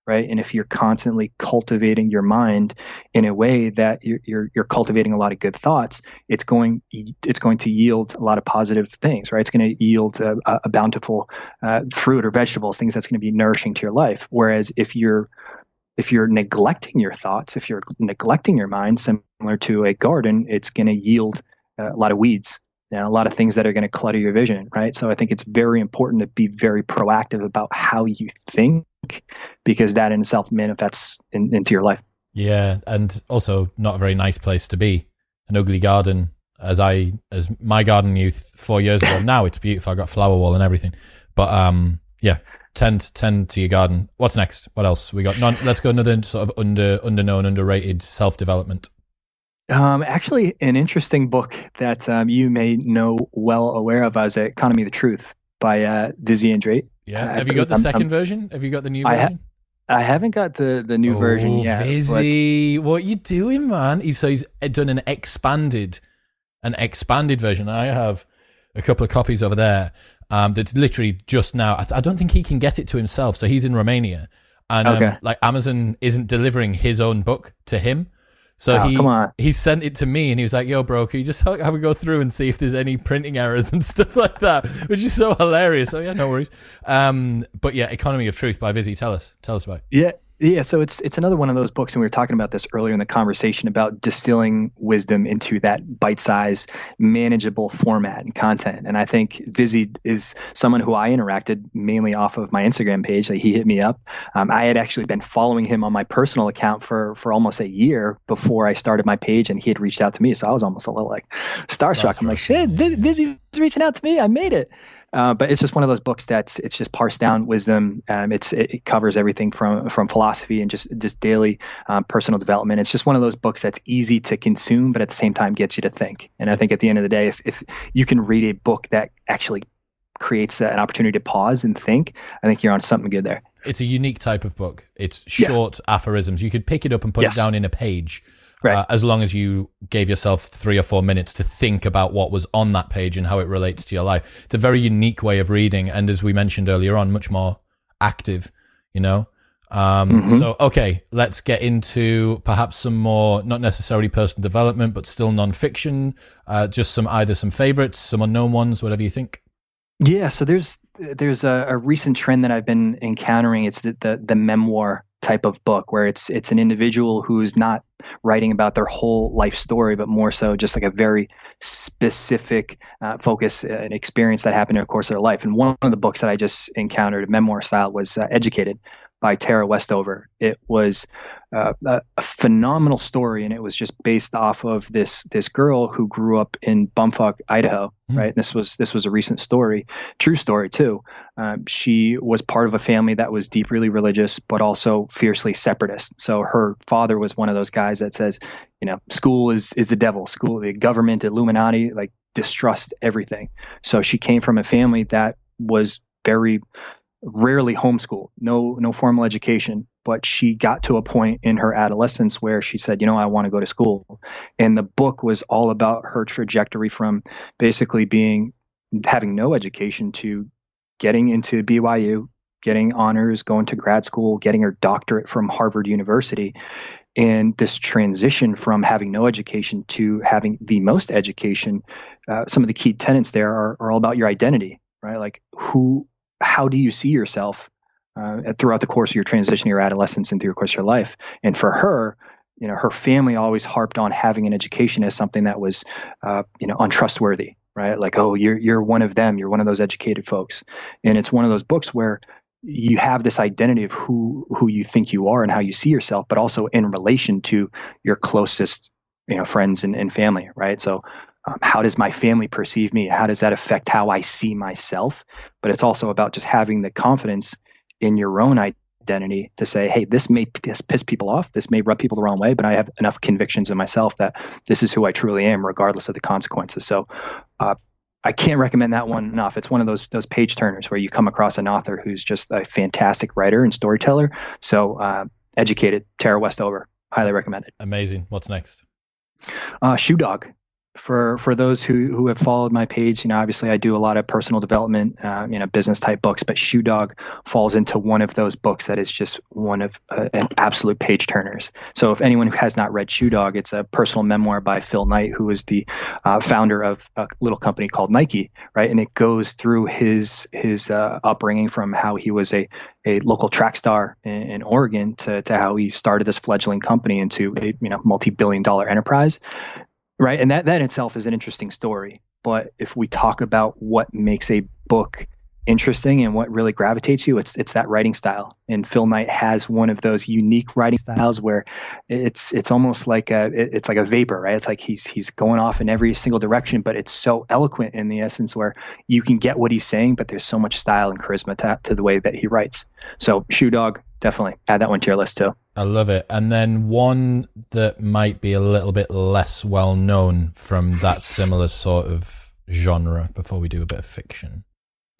right? And if you're constantly cultivating your mind in a way that you're, you're, you're cultivating a lot of good thoughts, it's going it's going to yield a lot of positive things, right? It's going to yield a, a bountiful uh, fruit or vegetables, things that's going to be nourishing to your life. Whereas if you're if you're neglecting your thoughts, if you're neglecting your mind, similar to a garden, it's going to yield uh, a lot of weeds a lot of things that are going to clutter your vision, right? So I think it's very important to be very proactive about how you think because that in itself manifests in, into your life. Yeah, and also not a very nice place to be. An ugly garden, as I as my garden youth four years ago. now it's beautiful. I got flower wall and everything. But um, yeah, tend tend to your garden. What's next? What else we got? Non, let's go another sort of under underknown, underrated self development. Um, actually, an interesting book that um, you may know well aware of as Economy of the Truth by uh, Vizi Andrei. Yeah. Have you got the 2nd version? Have you got the new version? I, ha- I haven't got the, the new oh, version yet. Vizi, what you doing, man? So he's done an expanded, an expanded version. I have a couple of copies over there. Um, that's literally just now. I, th- I, don't think he can get it to himself, so he's in Romania, and um, like Amazon isn't delivering his own book to him. So oh, he come on. he sent it to me and he was like, "Yo, bro, can you just have a go through and see if there's any printing errors and stuff like that?" Which is so hilarious. So yeah, no worries. Um, but yeah, Economy of Truth by Vizi. Tell us, tell us about. It. Yeah, yeah, so it's it's another one of those books, and we were talking about this earlier in the conversation about distilling wisdom into that bite-sized, manageable format and content. And I think Vizi is someone who I interacted mainly off of my Instagram page. Like he hit me up. Um, I had actually been following him on my personal account for for almost a year before I started my page, and he had reached out to me. So I was almost a little like starstruck. starstruck. I'm like, shit, Vizi's reaching out to me. I made it. Uh, but it's just one of those books that's it's just parsed down wisdom. Um, it's it covers everything from from philosophy and just just daily um, personal development. It's just one of those books that's easy to consume, but at the same time gets you to think. And I think at the end of the day, if if you can read a book that actually creates an opportunity to pause and think, I think you're on something good there. It's a unique type of book. It's short yes. aphorisms. You could pick it up and put yes. it down in a page Right. Uh, as long as you gave yourself three or four minutes to think about what was on that page and how it relates to your life. It's a very unique way of reading. And as we mentioned earlier on, much more active, you know? Um, mm-hmm. so, okay, let's get into perhaps some more, not necessarily personal development, but still nonfiction. Uh, just some, either some favorites, some unknown ones, whatever you think. Yeah. So there's, there's a, a recent trend that I've been encountering. It's the, the, the memoir type of book where it's it's an individual who's not writing about their whole life story, but more so just like a very specific uh, focus and experience that happened in the course of their life. And one of the books that I just encountered, memoir style, was uh, Educated by Tara Westover. It was uh, a, a, phenomenal story, and it was just based off of this this girl who grew up in Bumfuck, Idaho. Mm-hmm. Right, and this was this was a recent story, true story too. Um, she was part of a family that was deeply religious, but also fiercely separatist. So her father was one of those guys that says, you know, school is is the devil, school, the government, Illuminati, like distrust everything. So she came from a family that was very rarely homeschooled, no no formal education, but she got to a point in her adolescence where she said, "You know, I want to go to school." And the book was all about her trajectory from basically being having no education to getting into BYU, getting honors, going to grad school, getting her doctorate from Harvard University. And this transition from having no education to having the most education, uh, some of the key tenets there are, are all about your identity, right? Like who how do you see yourself uh, throughout the course of your transition, your adolescence, and through your course of your life? And for her, you know, her family always harped on having an education as something that was, uh, you know, untrustworthy, right? Like, oh, you're you're one of them, you're one of those educated folks, and it's one of those books where you have this identity of who who you think you are and how you see yourself, but also in relation to your closest, you know, friends and, and family, right? So um, how does my family perceive me? How does that affect how I see myself? But it's also about just having the confidence in your own identity to say, hey, this may piss, piss people off. This may rub people the wrong way, but I have enough convictions in myself that this is who I truly am, regardless of the consequences. So, uh, I can't recommend that one enough. It's one of those those page turners where you come across an author who's just a fantastic writer and storyteller. So, uh, educated, Tara Westover, highly recommended. Amazing. What's next? Uh, Shoe Dog for for those who who have followed my page, you know, obviously I do a lot of personal development, uh, you know, business type books, but Shoe Dog falls into one of those books that is just one of uh, an absolute page turners. So if anyone who has not read Shoe Dog, it's a personal memoir by Phil Knight, who is the uh, founder of a little company called Nike, right? And it goes through his his uh, upbringing from how he was a a local track star in, in, Oregon to, to how he started this fledgling company into a you know multi-billion dollar enterprise right? And that that itself is an interesting story. But if we talk about what makes a book interesting and what really gravitates you it's it's that writing style and phil knight has one of those unique writing styles where it's it's almost like a it's like a vapor right it's like he's he's going off in every single direction but it's so eloquent in the essence where you can get what he's saying but there's so much style and charisma to, to the way that he writes so shoe dog definitely add that one to your list too I love it. And then one that might be a little bit less well known from that similar sort of genre before we do a bit of fiction.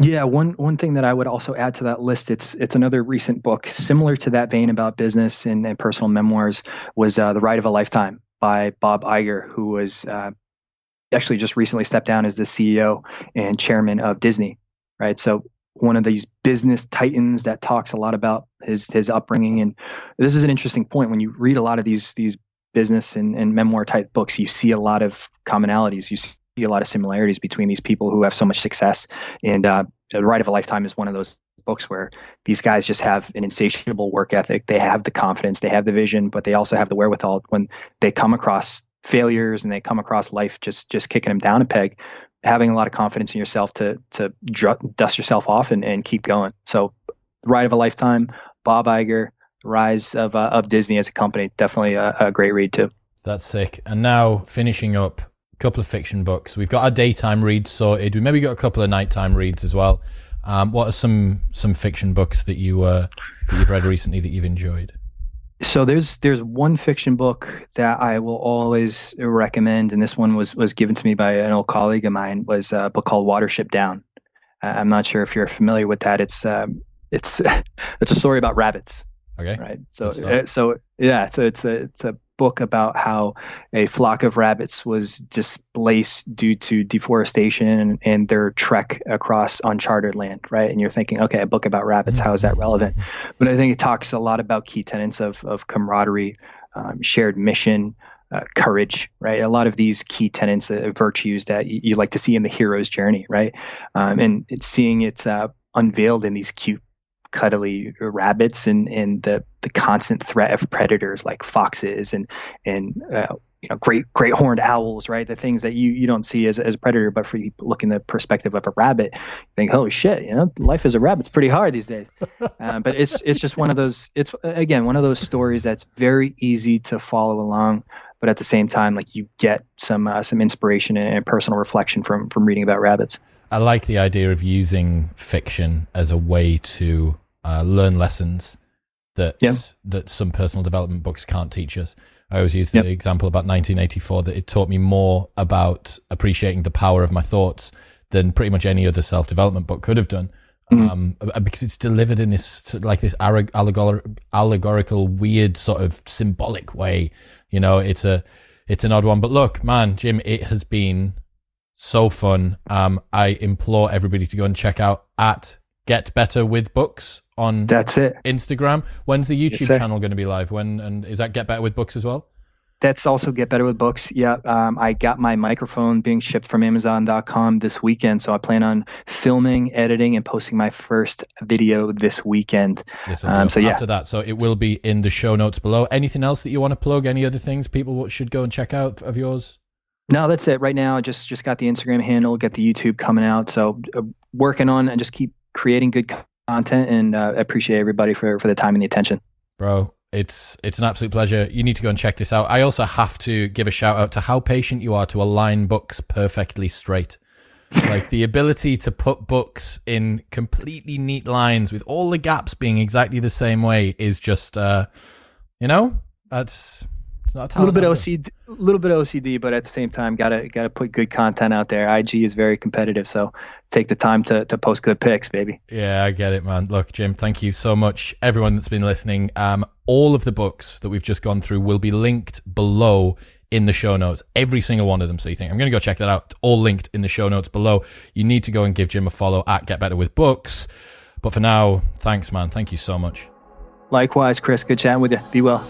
Yeah, one one thing that I would also add to that list, it's it's another recent book similar to that vein about business and, and personal memoirs was uh, The Ride of a Lifetime by Bob Iger, who was uh, actually just recently stepped down as the CEO and chairman of Disney. Right, so one of these business titans that talks a lot about his his upbringing. And this is an interesting point. When you read a lot of these these business and, and memoir type books you see a lot of commonalities. You see a lot of similarities between these people who have so much success and uh, the ride of a lifetime is one of those books where these guys just have an insatiable work ethic they have the confidence they have the vision but they also have the wherewithal when they come across failures and they come across life just just kicking them down a peg having a lot of confidence in yourself to to dust yourself off and, and keep going. So, Ride of a Lifetime, Bob Iger, Rise of uh, of Disney as a company, definitely a, a, great read too. That's sick. And now finishing up a couple of fiction books. We've got our daytime reads sorted. We maybe got a couple of nighttime reads as well. Um, what are some some fiction books that you uh, that you've read recently that you've enjoyed? so there's there's one fiction book that I will always recommend, and this one was was given to me by an old colleague of mine. Was a book called Watership Down. Uh, I'm not sure if you're familiar with that. It's um, it's it's a story about rabbits. Okay. Right. So uh, so yeah. So it's a it's a book about how a flock of rabbits was displaced due to deforestation and, and, their trek across uncharted land, right? And you're thinking, okay, a book about rabbits, how is that relevant? But I think it talks a lot about key tenets of, of camaraderie, um, shared mission, uh, courage, right? A lot of these key tenets, uh, virtues that you, you, like to see in the hero's journey, right? Um, and it's seeing it uh, unveiled in these cute cuddly rabbits and, and the, the constant threat of predators like foxes and and uh, you know great great horned owls right? The things that you, you don't see as, as a predator but for you look in the perspective of a rabbit you think holy shit you know life as a rabbit's pretty hard these days. Um, but it's it's just one of those it's again one of those stories that's very easy to follow along but at the same time like you get some uh, some inspiration and, and personal reflection from from reading about rabbits. I like the idea of using fiction as a way to uh, learn lessons that yep. that some personal development books can't teach us. I always use the yep. example about 1984 that it taught me more about appreciating the power of my thoughts than pretty much any other self development book could have done. Mm-hmm. Um, because it's delivered in this like this allegor- allegorical, weird sort of symbolic way. You know, it's a it's an odd one. But look, man, Jim, it has been so fun. Um, I implore everybody to go and check out at Get Better with Books on that's it Instagram. When's the YouTube yes, channel going to be live? When and is that Get Better with Books as well? That's also Get Better with Books. Yeah, um, I got my microphone being shipped from Amazon.com this weekend, so I plan on filming, editing, and posting my first video this weekend. Um, so yeah, after that, so it will be in the show notes below. Anything else that you want to plug? Any other things people should go and check out of yours? No, that's it. Right now, I just just got the Instagram handle, get the YouTube coming out. So uh, working on and just keep creating good content and uh, appreciate everybody for, for the time and the attention. Bro, it's it's an absolute pleasure. You need to go and check this out. I also have to give a shout out to how patient you are to align books perfectly straight. like the ability to put books in completely neat lines with all the gaps being exactly the same way is just, uh, you know, that's a little bit OCD, a little bit OCD, but at the same time, gotta gotta put good content out there. IG is very competitive, so take the time to to post good pics, baby. Yeah, I get it, man. Look, Jim, thank you so much, everyone that's been listening. Um, all of the books that we've just gone through will be linked below in the show notes, every single one of them. So you think I'm going to go check that out? All linked in the show notes below. You need to go and give Jim a follow at Get Better with Books. But for now, thanks, man. Thank you so much. Likewise, Chris. Good chatting with you. Be well.